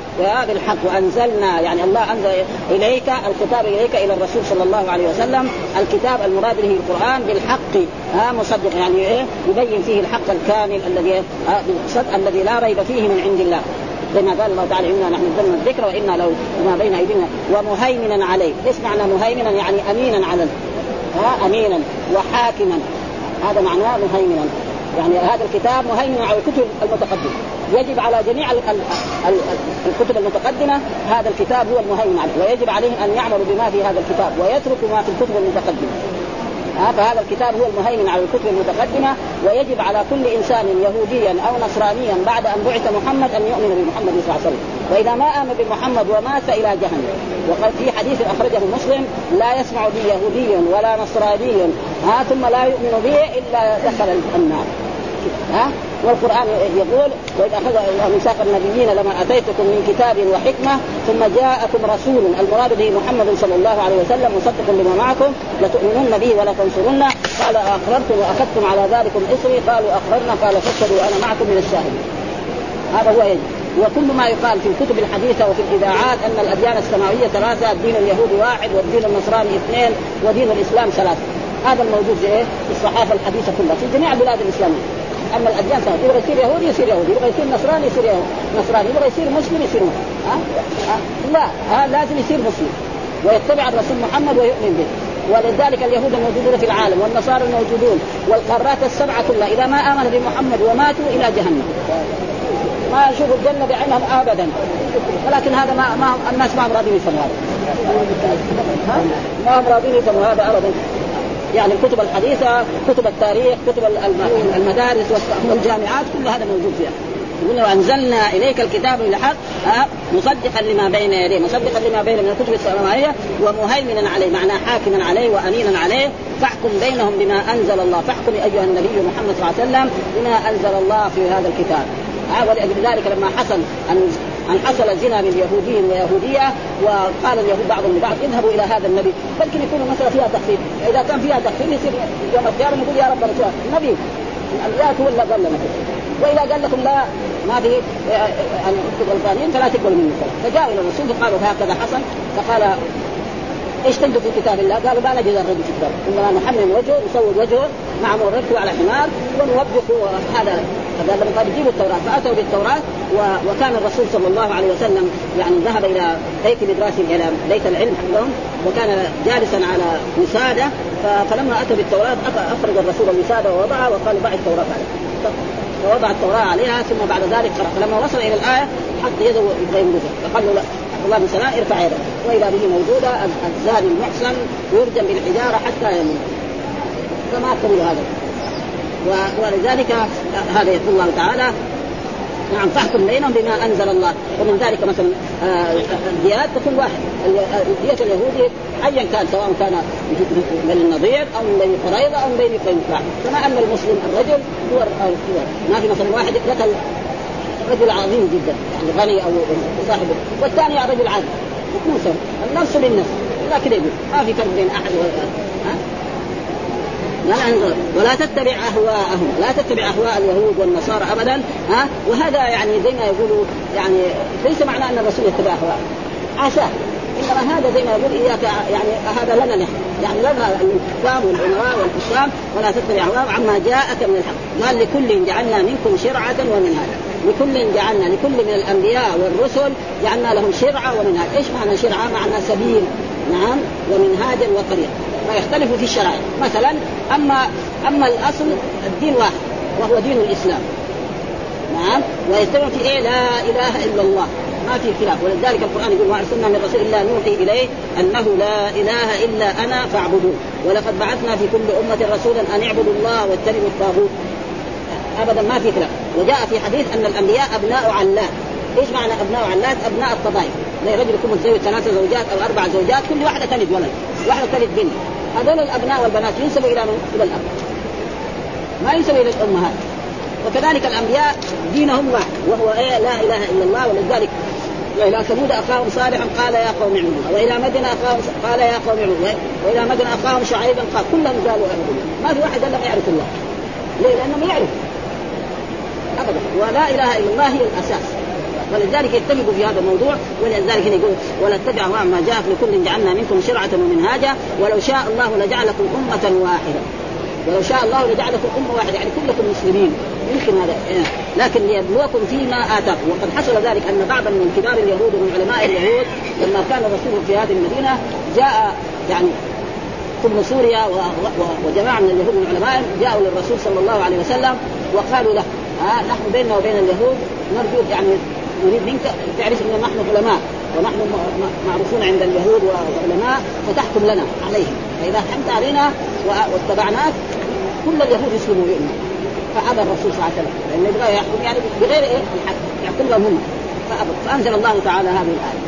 S2: بالحق. وأنزلنا يعني الله أنزل إليك الخطاب إليك إلى الرسول صلى الله عليه وسلم. الكتاب المراد به القرآن بالحق. ها مصدق. يعني إيه؟ يبين فيه الحق الكامل الذي الذي لا ريب فيه من عند الله. زي ما قال الله تعالى إنا نحن نزلنا الذكر وإنا لو ما بين أيدينا. ومهيمنا عليه، إيش معنى مهيمنا؟ يعني أمينا على ها أمينا وحاكما. هذا معناه مهيمنا. يعني هذا الكتاب مهيمن على الكتب المتقدمة. يجب على جميع الكتب المتقدمة هذا الكتاب هو المهيمن عليه. ويجب عليهم أن يعملوا بما في هذا الكتاب ويتركوا ما في الكتب المتقدمة. فهذا الكتاب هو المهيمن على الكتب المتقدمة ويجب على كل إنسان يهوديا أو نصرانيا بعد أن بعث محمد أن يؤمن بمحمد صلى الله عليه وسلم. وإذا ما آمن بمحمد ومات إلى جهنم. وقال في حديث أخرجه مسلم لا يسمع بي يهودي ولا نصراني ها ثم لا يؤمن به إلا دخل النار. ها؟ والقرآن يقول واذا أخذ الله ميثاق النبيين لما آتيتكم من كتاب وحكمة ثم جاءكم رسول المراد به محمد صلى الله عليه وسلم مصدق لما معكم لتؤمنن به ولا تنصرنه قال اقررتم وأخذتم على ذلكم اسري قالوا اقررنا قال فاشهدوا أنا معكم من الشاهدين هذا هو يجب. وكل ما يقال في الكتب الحديثة وفي الإذاعات أن الأديان السماوية ثلاثة الدين اليهودي واحد والدين النصراني اثنين ودين الإسلام ثلاثة. هذا الموجود في إيه؟ في الصحافة الحديثة كلها في جميع البلاد الإسلامية. أما الأديان ثلاثة يبغى يصير يهودي يصير يهودي. يبغى يصير نصراني يصير يهودي. نصراني. يبغى يصير مسلم يصير مسلم. ها؟ ها؟ لا ها لازم يصير مسلم. ويتبع الرسول محمد ويؤمن به. ولذلك اليهود الموجودون في العالم والنصارى الموجودون والقارات السبعة كلها إذا ما امنوا بمحمد وماتوا إلى جهنم. ما يشوفوا الجنة بعينهم ابدا. ولكن هذا ما, ما الناس ما هم راضيين يفهموا هذا. ما هم راضيين يفهموا هذا ابدا. يعني الكتب الحديثة كتب التاريخ كتب المدارس والجامعات كل هذا موجود فيها. يقول وانزلنا إليك الكتاب بالحق مصدقا لما بين يديه مصدقا لما بين من الكتب السماوية ومهيمنا عليه معناه حاكما عليه وامينا عليه. فاحكم بينهم بما أنزل الله فاحكم أيها النبي محمد صلى الله عليه وسلم بما أنزل الله في هذا الكتاب. ولأجل ذلك لما حصل أن أن حصل زنا من يهودي ويهودية وقال اليهود بعضهم لبعض اذهبوا إلى هذا النبي. يمكن يكون المسألة فيها تخفيف. إذا كان فيها تخفيف يصير يوم القيامة نقول يا رب الرسول النبي الآيات هو اللي لنا وإذا قال لكم لا ما في ان غلطانين فلا تقبلوا مني فجاءوا إلى الرسول فقالوا هكذا حصل فقال إيش تجدوا في كتاب الله؟ قالوا ما نجد الرجل في الكتاب انما نحمل وجهه نصور وجهه مع مرته على حمار ونوبخ هذا. فقال لما قال جيبوا التوراة. فأتوا بالتوراة و... وكان الرسول صلى الله عليه وسلم يعني ذهب إلى بيت مدراس إلى بيت العلم عندهم وكان جالسا على وسادة. ف... فلما اتى بالتوراة أخرج الرسول الوساده ووضعها وقال ضع التوراة عليه فوضع التوراة عليها ثم بعد ذلك قرأ. فلما وصل إلى الآية حط يده يبغى ينقذه فقال له لا الله بن ارفع يده. وإذا به موجودة الزاني المحسن يرجم بالحجارة حتى يموت. فما قبل هذا؟ ولذلك هذا يقول الله تعالى نعم فاحكم بينهم بما أنزل الله. ومن ذلك مثلا آه، الديات تكون واحد. الدية اليهودي ايا كان سواء كان من النظير أو من بني قريظة أو من بني قينقاع كما أن المسلم الرجل هو ما في مثلا واحد قتل رجل عظيم جدا يعني غني أو صاحب والثاني رجل عادي. يكون النفس للنفس لكن يقول ما في فرق بين أحد ها؟ ولا تتبع أهواءهم. لا تتبع أهواء اليهود والنصارى ابدا. ها؟ وهذا يعني زي ما يقولوا يعني ليس معناه أن الرسول يتبع اهواءهم عساه إنما هذا زي ما يقول إياك يعني هذا لنا نحن. يعني لنا الحكام والامراء والحكام ولا تتبع أهواءهم عما جاءك من الحق. قال لكل جعلنا منكم شرعة ومنهاجا. لكل جعلنا لكل من الأنبياء والرسل جعلنا لهم شرعة ومنهاج، إيش معنى شرعة؟ معنى سبيل. نعم. ومنهاجا وطريقا فيختلف في الشرائع. مثلا أما أما الأصل الدين واحد وهو دين الإسلام. نعم. ويجتمع في إيه؟ لا إله إلا الله. ما في خلاف ولذلك القرآن يقول ما ارسلنا من رسول الا نوحي إليه أنه لا إله إلا أنا فاعبدوه. ولقد بعثنا في كل أمة رسولا أن اعبدوا الله واجتنبوا الطاغوت. ابدا ما في خلاف. وجاء في حديث أن الأنبياء أبناء علات. إيش معنى أبناء علات؟ أبناء الطبائف. زي رجل يكون متزوج ثلاث زوجات أو أربع زوجات كل واحدة تلد ولد واحدة تلد بنت. هذول الأبناء والبنات ينسبوا إلى إلى الأب. ما ينسبوا إلى الامهات وكذلك الأنبياء دينهم واحد وهو إيه؟ لا إله إلا الله. ولذلك وإلى ثمود أخاهم صالحا قال يا قوم اعبدوا. وإلى مدن أخاهم قال يا قوم اعبدوا. والى مدن أخاهم شعيبا قال كلهم قالوا اعبدوا. ما في واحد لم يعرف الله. ليه؟ لانهم يعرف. أبدا. ولا إله إلا الله هي الأساس. ولذلك يتفقوا في هذا الموضوع ولذلك يقول ولا اتبعوا ما جاء لكل جعلنا منكم شرعة ومنهاجا ولو شاء الله لجعلكم أمة واحدة. ولو شاء الله لجعلكم أمة واحدة يعني كلكم مسلمين. يمكن هذا لكن ليبلوكم فيما آتاكم. وقد حصل ذلك أن بعضا من كبار اليهود ومن علماء اليهود لما كان الرسول في هذه المدينة جاء يعني ثم سوريا وجماعة من اليهود من علمائهم جاءوا للرسول صلى الله عليه وسلم وقالوا له نحن بيننا وبين اليهود نرجو يعني نريد منك تعرف ان نحن علماء. ونحن معروفون عند اليهود والعلماء فتحكم لنا عليهم. فإذا حكمت علينا واتبعناك كل اليهود يسلموا يؤمنوا فأبى الرسول صلى الله عليه وسلم. لأنه يبغى يحكم يعني بغير إيه؟ الحق. يحكم لهم هم. فأبى. فأنزل الله تعالى هذه الآية.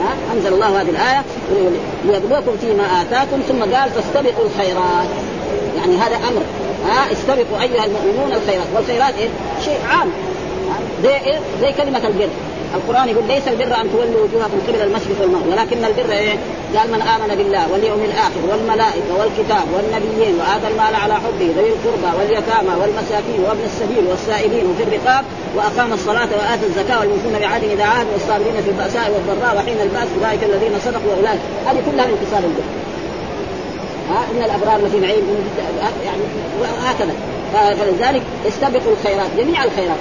S2: ها؟ أنزل الله هذه الآية. ليبلوكم فيما آتاكم ثم قال فاستبقوا الخيرات. يعني هذا أمر. ها؟ استبقوا أيها المؤمنون الخيرات. والخيرات إيه؟ شيء عام. زي إيه؟ زي كلمة البر القرآن يقول ليس البر أن تولوا وجوهكم قبل المشرق والمغرب ولكن البر إيه؟ قال من آمن بالله واليوم الآخر والملائكة والكتاب والنبيين وآتى المال على حبه ذوي القربى واليتامى والمساكين وابن السبيل والسائلين وفي الرقاب وأقام الصلاة وآتى الزكاة والموفون بعهد اذا عهد والصابرين في البأساء والضراء وحين البأس أولئك الذين صدقوا وأولئك. هذه كلها من البر. ها؟ إن الأبرار لفي نعيم. يعني وهكذا فلذلك استبقوا الخيرات جميع الخيرات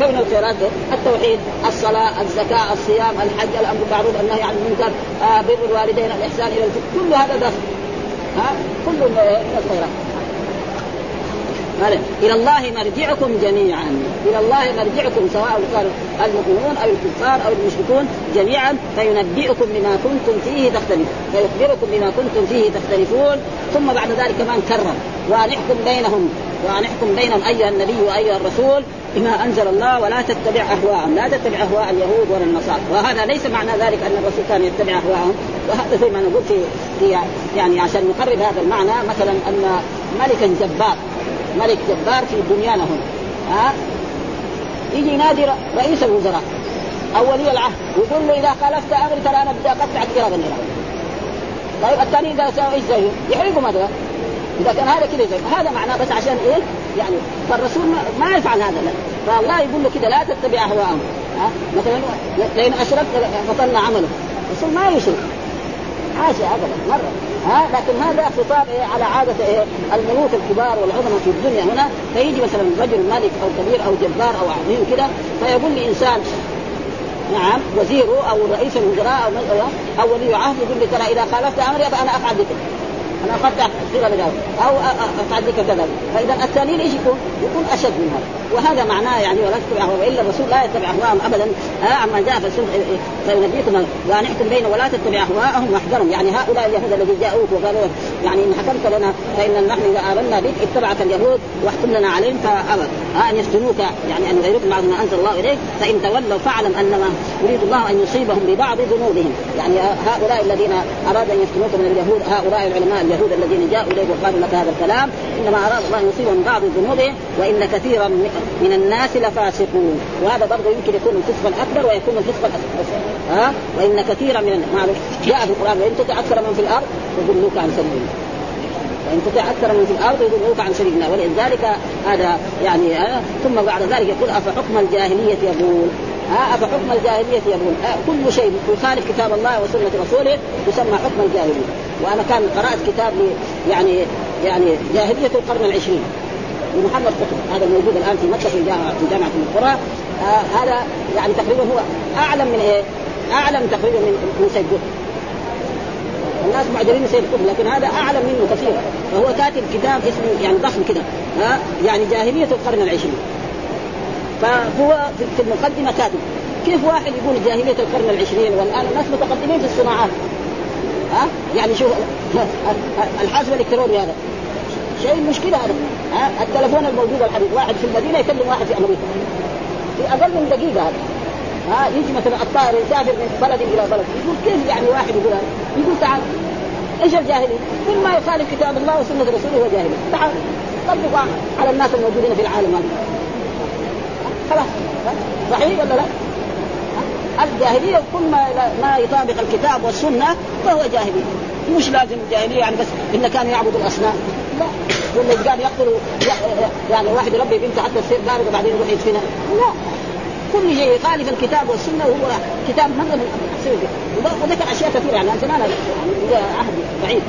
S2: فمن الخيرات التوحيد الصلاة الزكاة الصيام الحج الأمر بالمعروف النهي عن المنكر آه، بر الوالدين الإحسان إلى كل هذا داخل ها؟ كل الخيرات. إلى الله مرجعكم جميعا. إلى الله مرجعكم سواء كان المؤمنون أو الكفار أو المشركون جميعا. فينبئكم بما كنتم فيه تختلفون فيخبركم بما كنتم فيه تختلفون. ثم بعد ذلك كمان كرر. وان احكم بينهم. وان احكم بينهم أيها النبي وأيها الرسول بما أنزل الله. ولا تتبع أهواءهم، لا تتبع أهواء اليهود ولا النصارى، وهذا ليس معنى ذلك أن الرسول كان يتبع أهواءهم، وهذا زي ما نقول في, يعني عشان نقرب هذا المعنى مثلا أن ملكا جبار. ملك جبار في دنيانا هنا ها؟ يجي ينادي رئيس الوزراء. أو ولي العهد ويقول له إذا خالفت امري ترى أنا بدي اقطعك قرابا طيب الثاني إذا سوى إيش زيه؟ يحرقه مثلا إذا كان هذا كذا زي. هذا معناه بس عشان إيه؟ يعني فالرسول ما, ما يفعل هذا لا. فالله يقول له كذا لا تتبع أهواءهم. ها؟ مثلا لأن أشركت بطلنا عمله الرسول ما يشرك. حاشا ابدا مرة. ها؟ لكن هذا خطاب إيه على عادة إيه الملوك الكبار والعظماء في الدنيا هنا؟ فيجي مثلا رجل ملك أو كبير أو جبار أو عظيم كده فيقول لإنسان نعم وزيره أو رئيس الوزراء أو أو ولي عهد يقول لي ترى إذا خالفت أمري فأنا أفعل بك أنا اقطع صيغه أو افعل بك كذا. فإذا التالي إيش يكون؟ يكون أشد من هذا وهذا معناه يعني ولا تتبع أهواء وإلا الرسول لا يتبع أهواءهم ابدا. آه عما جاء في السنة فينبيكم وان احكم بين ولا تتبع أهواءهم وأحذرهم. يعني هؤلاء اليهود الذين جاءوك وقالوا يعني إن حكمت لنا فإن نحن إذا آمنا بك اتبعك اليهود واحكم لنا عليهم فابى آه أن يفتنوك يعني أن يغيروك بعد ما أنزل الله إليك فإن تولوا فاعلم أنما يريد الله أن يصيبهم ببعض ذنوبهم. يعني هؤلاء الذين اراد أن يفتنوك من اليهود هؤلاء العلماء اليهود الذين جاءوا اليك وقالوا لك هذا الكلام إنما أراد الله أن يصيبهم بعض ذنوبهم وإن كثيرا من الناس لفاسقون. وهذا برضه يمكن يكون الفسق الاكبر ويكون الفسق الاصغر ها؟ وإن كثيرا من معروف جاء في القرآن وإن تطع أكثر من في الأرض يضلوك عن سبيل وإن تطع أكثر من في الأرض يضلوك عن سبيل الله ولذلك هذا يعني آه ثم بعد ذلك يقول أفحكم الجاهلية يبغون الجاهلية يبغون آه كل شيء يخالف كتاب الله وسنة رسوله يسمى حكم الجاهلية. وأنا كان قرأت كتاب يعني يعني جاهلية القرن العشرين. لمحمد قطب. هذا موجود الآن في مكة في جامعه في القرى. آه هذا يعني تقريبا هو أعلم من إيه؟ أعلم تقريبا من من سيد قطب. الناس معجبين سيد قطب لكن هذا أعلم منه كثيرا. فهو كاتب كتاب اسمه يعني ضخم كده. ها يعني جاهلية القرن العشرين. فهو في المقدمة كاتب كيف واحد يقول جاهلية القرن العشرين؟ والآن الناس متقدمين في الصناعات. ها؟ يعني شوف الحاسب الإلكتروني هذا. شيء مشكلة هذا. ها؟ التلفون الموجود الحديث واحد في المدينة يكلم واحد في أمريكا. في أقل من دقيقة هذا. ها؟ يجي مثلا الطائر يسافر من بلد إلى بلد. يقول كيف يعني واحد يقول هذا؟ يقول تعال. إيش الجاهلية؟ كل ما يخالف كتاب الله وسنة رسوله هو جاهلية. تعال. طبقوا على الناس الموجودين في العالم هذا. خلاص. صحيح ولا لا؟ الجاهلية كل ما ما يطابق الكتاب والسنة فهو جاهلية. مش لازم الجاهلية يعني بس إن كانوا يعبدوا الأصنام. لا. ولا قال يقتلوا يعني واحد يربي بنته حتى تصير بارده بعدين يروح يدفنها. لا. كل شيء يخالف الكتاب والسنة وهو كتاب مره من وذكر أشياء كثيرة يعني. زمان عهد بعيد.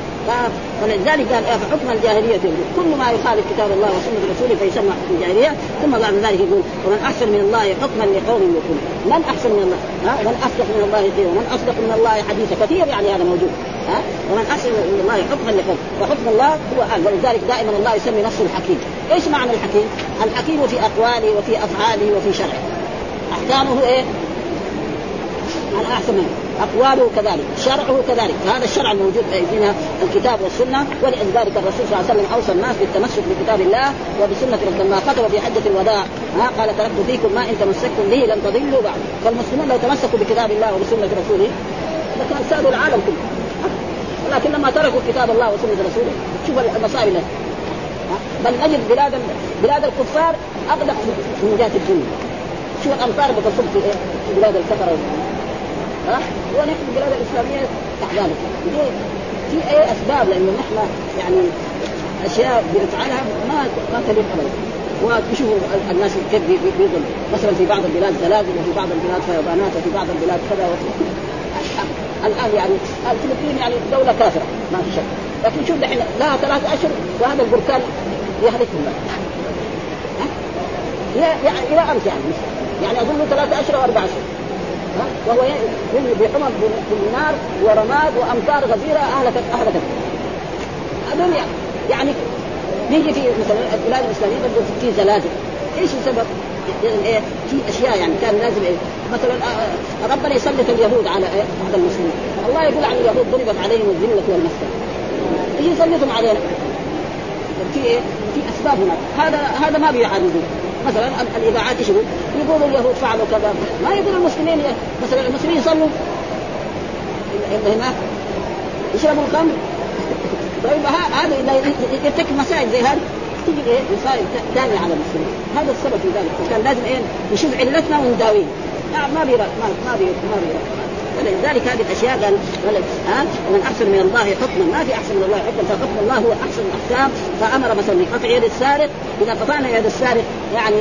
S2: فلذلك قال فحكم الجاهلية؟ كل ما يخالف كتاب الله وسنة رسوله فيسمى حكم الجاهلية. ثم بعد ذلك يقول ومن أحسن من الله حكما لقوم يقول من أحسن من الله؟ ها؟ من أصدق من الله قيلا ومن أصدق من الله حديثا كثير يعني هذا موجود. ها؟ ومن أحسن من الله حكما لقوم. فحكم الله هو آل ولذلك دائما الله يسمي نفسه الحكيم. إيش معنى الحكيم؟ الحكيم في أقواله وفي أفعاله وفي شرعه. أحكامه إيه؟ على احسن منه. أقواله كذلك شرعه كذلك. فهذا الشرع الموجود فينا الكتاب والسنة ولذلك الرسول صلى الله عليه وسلم أوصى الناس بالتمسك بكتاب الله وبسنة لما خطب في حجة الوداع. ها قال تركت فيكم ما إن تمسكتم به لن تضلوا بعد. فالمسلمون لو تمسكوا بكتاب الله وبسنة رسوله لكان سادوا العالم كله. ولكن لما تركوا كتاب الله وسنة رسوله شوف المصائب التي بل نجد بلاد بلاد الكفار اقدح من جهة الدنيا شو الامطار بتصب في إيه؟ في بلاد الكفره ها ونحن البلاد الإسلامية تحت ذلك في أي أسباب؟ لأنه نحن يعني أشياء بنفعلها ما ما تليق ابدا. وتشوفوا الناس كيف بيظل مثلا في بعض البلاد زلازل وفي بعض البلاد فيضانات وفي بعض البلاد كذا الآن يعني الفلبين يعني دولة كافرة ما في شك. لكن شوف دحين لها ثلاث أشهر وهذا البركان يهلكهم. يعني إلى أمس يعني. يعني أظن ثلاثة أشهر أو أربع أشهر. وهو بحمر بالنار ورماد وأمطار غزيرة اهلكت أهلكت هذول يعني نيجي في مثلا البلاد الإسلامية برضه في زلازل إيش السبب؟ يعني إيه في أشياء يعني كان لازم إيه؟ مثلا آه، آه، ربنا يسلط اليهود على إيه؟ على المسلمين الله يقول عن اليهود ضربت عليهم الذلة والمسكنه إيش يسلطهم علينا؟ في إيه؟ في اسباب هناك هذا هذا ما بيعالجون مثلا الاذاعات إيش يقول؟ يقولوا اليهود فعلوا كذا. ما يقول المسلمين مثلا المسلمين يصلوا هناك يشربوا الخمر. طيب هذا إذا يرتكب مسائل زي هذه تجي إيه؟ مصائب ثانية على المسلمين. هذا السبب في ذلك. فكان لازم إيه؟ نشوف علتنا ونداويه ما بيرى ما بيرى ما بيرى ولذلك هذه الأشياء قال ها؟ ومن أحسن من الله حكما. ما في أحسن من الله حكما. فحكم الله هو أحسن الأحكام. فأمر مثلا بقطع يد السارق. إذا قطعنا يد السارق يعني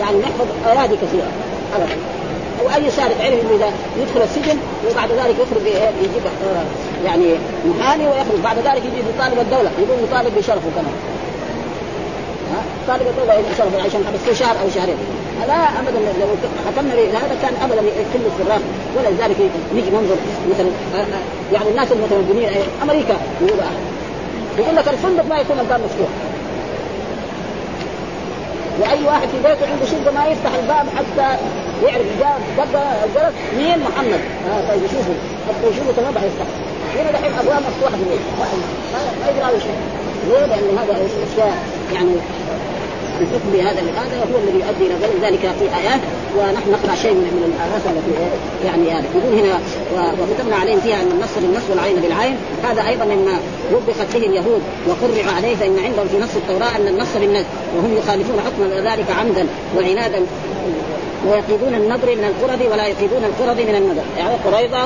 S2: يعني نحفظ أراضي كثيرة. ابدا. أو اي سارق عرف إنه إذا يدخل السجن وبعد ذلك يخرج يجيب يعني محامي ويخرج. بعد ذلك يجي يطالب الدولة. يقول يطالب بشرفه كمان. طالب الدولة شرفه عشان حبسته شهر أو شهرين. لا ابدا لو حكمنا هذا كان ابدا كل السراق ولذلك نيجي ننظر مثلا يعني الناس المتمدنين أمريكا. يقول لك الفندق ما يكون الباب مفتوح. وأي واحد في بيته عنده شقه ما يفتح الباب حتى يعرف جاء دق الجرس مين محمد. آه طيب يشوفوا حتى يشوفوا تمام يفتح. هنا دحين أبواب مفتوحة في البيت. ما يدري شيء. ليه؟ لأن هذا أشياء يعني الحكم بهذا هذا هو الذي يؤدي إلى ذلك في ايات ونحن نقرأ شيء من من الايات التي يعني هذا. يقول هنا وكتبنا عليهم فيها أن النص بالنص والعين بالعين. هذا أيضا مما وبخت به اليهود وقرع عليه فإن عندهم في نص التوراة أن النص بالنص وهم يخالفون حكم ذلك عمدا وعنادا. ويقيدون النضر من القرد ولا يقيدون القرد من النضر. يعني قريضه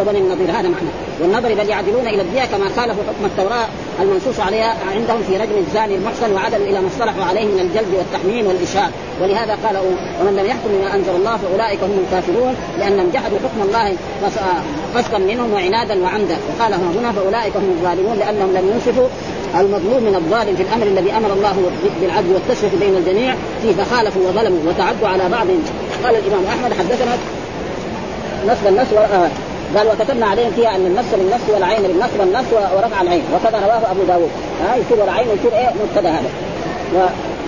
S2: وبني النضير هذا معنى. والنظر بل يعدلون إلى الدية كما خالفوا حكم التوراة المنصوص عليها عندهم في رجل الزاني المحسن وعدلوا إلى ما اصطلحوا عليه من الجلد والتحميم والإشهاد. ولهذا قال ومن لم يحكم بما أنزل الله فأولئك هم الكافرون لانهم جحدوا حكم الله فسقا منهم وعنادا وعمدا. وقال هنا فأولئك هم الظالمون لأنهم لم ينصفوا المظلوم من الظالم في الأمر الذي أمر الله بالعدل والتسويه بين الجميع فيه فخالفوا وظلموا وتعدوا على بعض. قال الإمام أحمد حدثنا نصب النص قال وكتبنا عليهم فيها أن النص بالنص والعين بالنص والنص ورفع العين. وكذا رواه أبو داود. ها يصير العين يصير إيه؟ مبتدا هذا.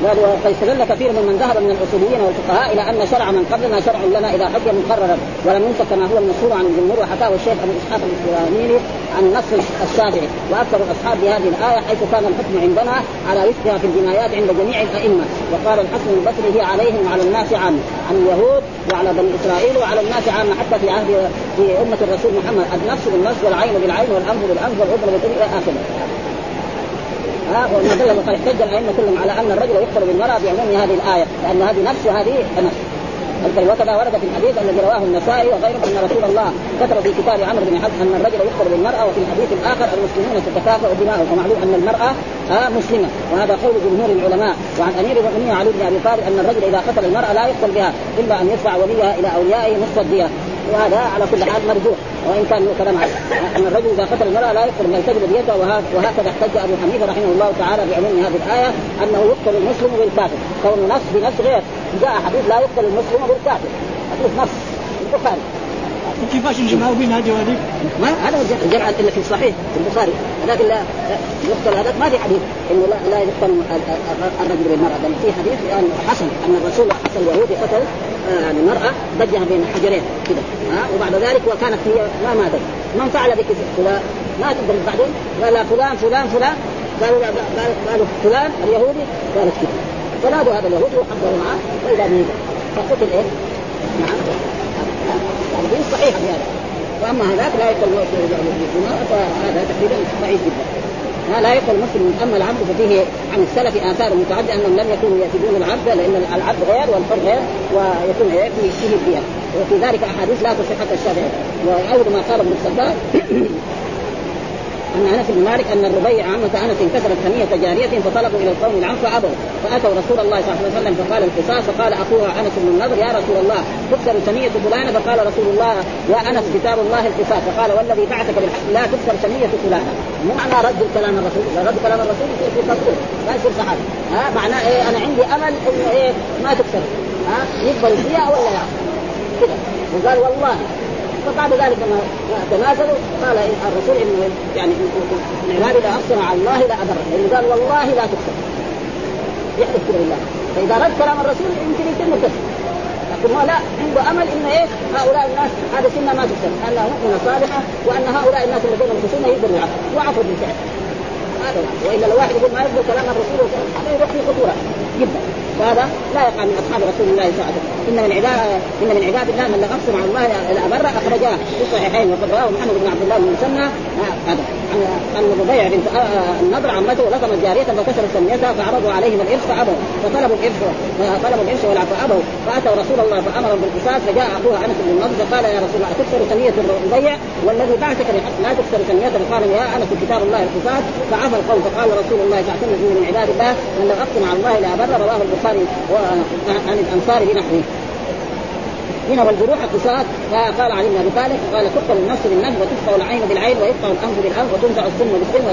S2: قال وقد استدل كثير ممن ذهب من الاصوليين والفقهاء إلى أن شرع من قبلنا شرع لنا اذا حكم مقررا ولم ينسك كما هو المشهور عن الجمهور وحكاه الشيخ أبو إسحاق الإسلامي عن نص الشافعي وأكثر الأصحاب بهذه الآية حيث كان الحكم عندنا على وفقها في الجنايات عند جميع الأئمة. وقال الحسن البصري هي عليهم وعلى الناس عامه عن اليهود وعلى بني إسرائيل وعلى الناس عامه حتى في عهد في أمة الرسول محمد. النفس بالنفس والعين بالعين والأنف بالأنف والاذن بالاذن إلى آخره. ها وما وقد احتج الأئمة كلهم على أن الرجل يقتل بالمرأة بعموم هذه الآية لأن هذه نفس وهذه نفس وكذا ورد في الحديث الذي رواه النسائي وغيره أن رسول الله كتب في كتاب عمرو بن حزم أن الرجل يقتل بالمرأة وفي الحديث الآخر المسلمون تتكافئ دماؤهم. ومعلوم أن المرأة آه مسلمة. وهذا قول جمهور العلماء. وعن أمير المؤمنين علي بن أبي طالب أن الرجل إذا قتل المرأة لا يقتل بها إلا أن يدفع وليها إلى أوليائه نصف الديه وهذا على كل حال مرجوح وإن كان كلام أن الرجل إذا قتل المرأة لا يقتل من الكذب بيده وهكذا احتج أبو حنيفة رحمه الله تعالى بعموم هذه الآية أنه يقتل المسلم بالكافر. كون نص بنص غير. جاء حديث لا يقتل المسلم بالكافر. حديث نص. البخاري.
S3: كيفاش نجمعوا بين هذه وهذه؟
S2: ما هذا الجمع الا في الصحيح في البخاري. لكن لا يقتل هذا. ما في حديث إنه لا لا يقتل الرجل بالمرأة. بل في حديث يعني حسن أن الرسول حسن اليهودي قتل يعني المرأة ضجها بين حجرين كذا ها؟ وبعد ذلك وكانت هي ما ماتت. من فعل بك فلان؟ ما تدري بعدين قال فلان فلان فلان. قالوا قالوا فلان اليهودي قالت كذا فنادوا هذا اليهودي وحضروا معه واذا به فقتل إيه؟ نعم. يعني صحيح في هذا وأما هذاك لا بالمراه فهذا تقريبا ضعيف جدا. لا يقبل المسلم أما العبد ففيه عن السلف آثار متعددة أنهم لم يكونوا يأتون العبد لأن العبد غير والحر غير ويكون فيه فيه الدية وفي ذلك أحاديث لا تصح الشافعي وأول ما قال ابن الصداق إن أنس بن مالك أن الربيع عمة انس انكسرت ثنية جارية فطلبوا إلى القوم العفو فأبوا فأتوا رسول الله صلى الله عليه وسلم فقال القصاص فقال أخوها أنس بن النضر يا رسول الله تكسر ثنية فلانة. فقال رسول الله يا أنس كتاب الله القصاص. فقال والذي بعثك بالحق لا تكسر ثنية فلانة. مو معنى رد كلام الرسول رد كلام الرسول في تطبيق ما يصير صحابي. ها معناه إيه؟ أنا عندي أمل إنه إيه؟ ما تكسر. ها يقبل فيها ولا لا كذا وقال والله فبعد ذلك لما تنازلوا قال الرسول إنه يعني العباد اذا اقسم على الله لا ابر لأنه قال والله لا يحلف كده بالله. فإذا رد كلام الرسول يمكن يتم الكسر لكن هو لا عنده أمل إنه إيش؟ هؤلاء الناس هذا سنه ما تكسر أنها مؤمنة صالحة وأن هؤلاء الناس الذين يخصون يقدروا يعفوا وعفوا بالفعل. وإلا لو واحد يقول ما يقبل كلام الرسول هذا يروح في خطورة. جدا. وهذا لا يقع من أصحاب رسول الله صلى الله عليه وسلم. إن من عباد إن من عباد الله من أقسم على الله لابر أخرجاه في الصحيحين وقد رواه محمد بن عبد الله بن مسنى هذا. أن الربيع بنت النضر عمته لطمت جارية فكسرت سميتها فعرضوا عليهم الإرث فابوا فطلبوا الارث فطلبوا الإرث والعفو ابوا فأتوا رسول الله فأمرهم بالقصاص فجاء أخوها أنس بن النضر فقال يا رسول الله تكسر سمية الربيع والذي بعثك لا تكسر سميته فقال يا أنس كتاب الله القصاص. فعفى القوم فقال رسول الله وسلم من عباد الله من لو أقسم على الله لابر رواه البخاري عن الأنصار بنحوه. هنا والجروح قصاص فقال علي بن أبي طالب قال تقتل النفس بالنفس وتقطع العين بالعين ويقطع الانف بالانف وتنزع السن بالسن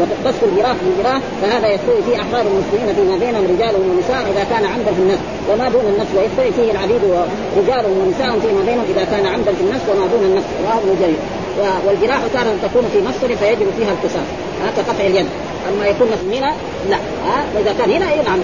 S2: وتقص الجراح بالجراح. فهذا يستوي في أحرار المسلمين فيما بينهم رجال ونساء إذا كان عمدا في النفس. وما دون النفس ويستوي فيه العبيد ورجال ونساء فيما بينهم إذا كان عمدا في النفس وما دون النفس. رواه ابن جرير. والجراح تارة تكون في مفصل فيجب فيها القصاص. كقطع اليد. أما يكون هنا لا. ها؟ وإذا كان هنا اي نعم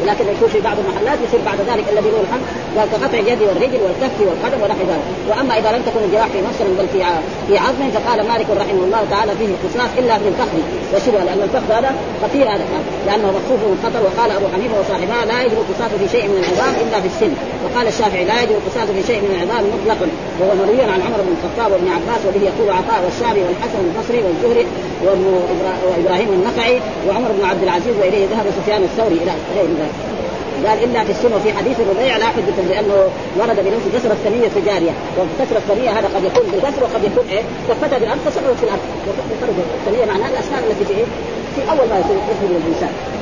S2: شيء لكن يكون في بعض المحلات يصير بعد ذلك الذي له الحمد قال كقطع اليد والرجل والكف والقدم ونحو ذلك. وأما إذا لم تكن الجراح في مفصل بل في في عظم فقال مالك رحمه الله تعالى فيه القصاص إلا في الفخذ. وشبه لأن الفخذ هذا خطير هذا لأنه مخصوص خطر وقال أبو حنيفة وصاحبها لا يجب القصاص في شيء من العظام إلا في السن. وقال الشافعي لا يجب القصاص في شيء من العظام مطلقا. وهو مروي عن عمر بن الخطاب وابن عباس وبه يقول عطاء والشعبي والحسن البصري والزهري وإبراهيم النخعي وعمر بن عبد العزيز وإليه ذهب سفيان الثوري إلى غير ذلك. قال الا في السن وفي حديث الربيع لا حجة لأنه ورد بنفس كسر الثنية جارية. وكسر الثنية هذا قد يكون بالكسر وقد يكون إيه؟ كفتها بالارض فسقطت في الأرض. الثنية معناها الأسنان التي في إيه؟ في أول ما يصير الإنسان.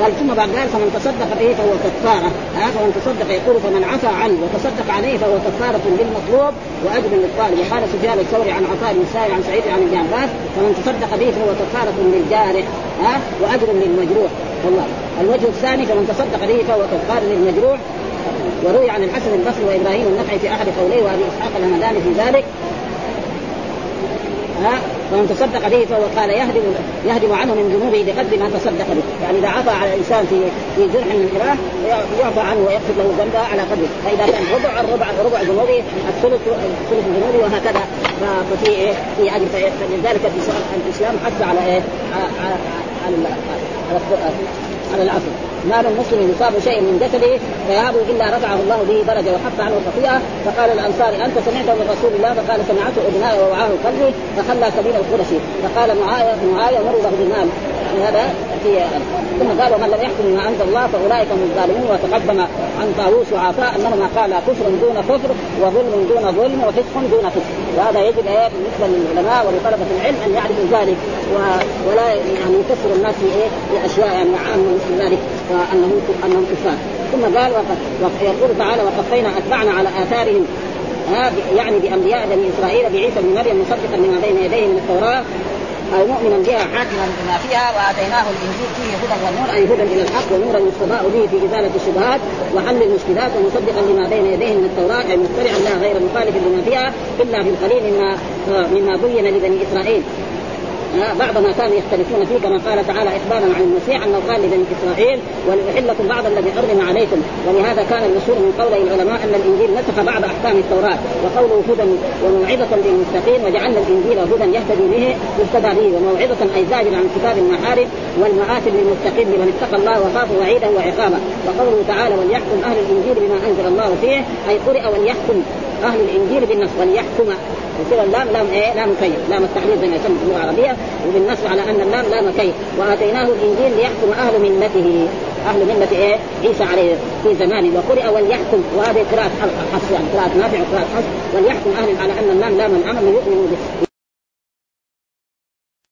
S2: قال ثم بعد ذلك فمن تصدق به فهو كفارة. ها؟ فمن تصدق يقول فمن عفى عنه وتصدق عليه فهو كفارة للمطلوب وأجر للطالب. وقال سفيان الثوري عن عطاء بن سائر عن سعيد عن ابن عباس فمن تصدق به فهو كفارة للجارح ها؟ وأجر للمجروح. والله. الوجه الثاني فمن تصدق به فهو كفارة للمجروح. وروي عن الحسن البصري وإبراهيم النخعي في أحد قوليه وأبي إسحاق الهمداني في ذلك. ها؟ ومن تصدق به فهو قال يهدم يهدم عنه من ذنوبه بقدر ما تصدق به، يعني اذا عفى على الانسان في في جرح من الجراح يعفى عنه ويغفر له ذنبه على قدره، فاذا كان ربع الربع ربع ذنوبه الثلث ثلث ذنوبه وهكذا ففي إيه في اجر فلذلك الاسلام حث على إيه؟ على على على, على, العفو مال المسلم يصاب شيء من جسده فيهاب إلا رفعه الله به درجة وحط عنه الخطيئة. فقال الأنصار أنت سمعته من رسول الله؟ فقال سمعته اذناي ووعاه قلبي فخلى سبيل القرشي فقال معاوية معاوية مر له بالمال هذا في ثم قال ومن لم يحكم بما انزل الله فأولئك هم الظالمون. وتقدم عن طاووس وعطاء أنهما قال كفر دون كفر وظلم دون ظلم وفسق دون فسق. وهذا يجب إيه بالنسبة للعلماء ولطلبة العلم أن يعرفوا ذلك ولا يعني يكسر الناس في إيه في اشياء يعني عامة مثل ذلك. وانهم انهم كفار ثم قال يقول تعالى وقفينا أتبعنا على آثارهم. يعني بأنبياء بني إسرائيل بعيسى بن مريم مصدقا لما بين يديه من التوراة أو مؤمنا بها حاكما بما فيها وآتيناه الإنجيل فيه هدى والنور أي هدى إلى الحق ونورا يستضاء به في إزالة الشبهات وحل المشكلات ومصدقا لما بين يديه من التوراة أي متبعا لها غير مخالف لما فيها إلا في القليل مما مما بين لبني إسرائيل. بعض ما كانوا يختلفون فيه كما قال تعالى إخبارا عن المسيح أنه قال لبني إسرائيل ولأحل لكم بعض الذي حرم عليكم ولهذا كان المشهور من قول العلماء أن الإنجيل نسخ بعض أحكام التوراة وقوله هدى وموعظة للمتقين وجعلنا الإنجيل هدى يهتدي به يهتدى به وموعظة أي زاجر عن كتاب المحارم والمآثم للمتقين لمن اتقى الله وخاف وعيده وعقابه وقوله تعالى وليحكم أهل الإنجيل بما أنزل الله فيه أي قرئ وليحكم أهل الإنجيل بالنص وليحكم يصير اللام لام إيه؟ لام كيف؟ لام التعليل زي ما يسمى في اللغة العربيه وبالنص على أن اللام لام كيف وآتيناه الإنجيل ليحكم أهل ملته. أهل ملة إيه؟ عيسى عليه في زمانه. وقرئ وليحكم. وهذه قراءة حفص يعني قراءة نافع وقراءة حفص. وليحكم أهل على أن اللام لام الامر يؤمن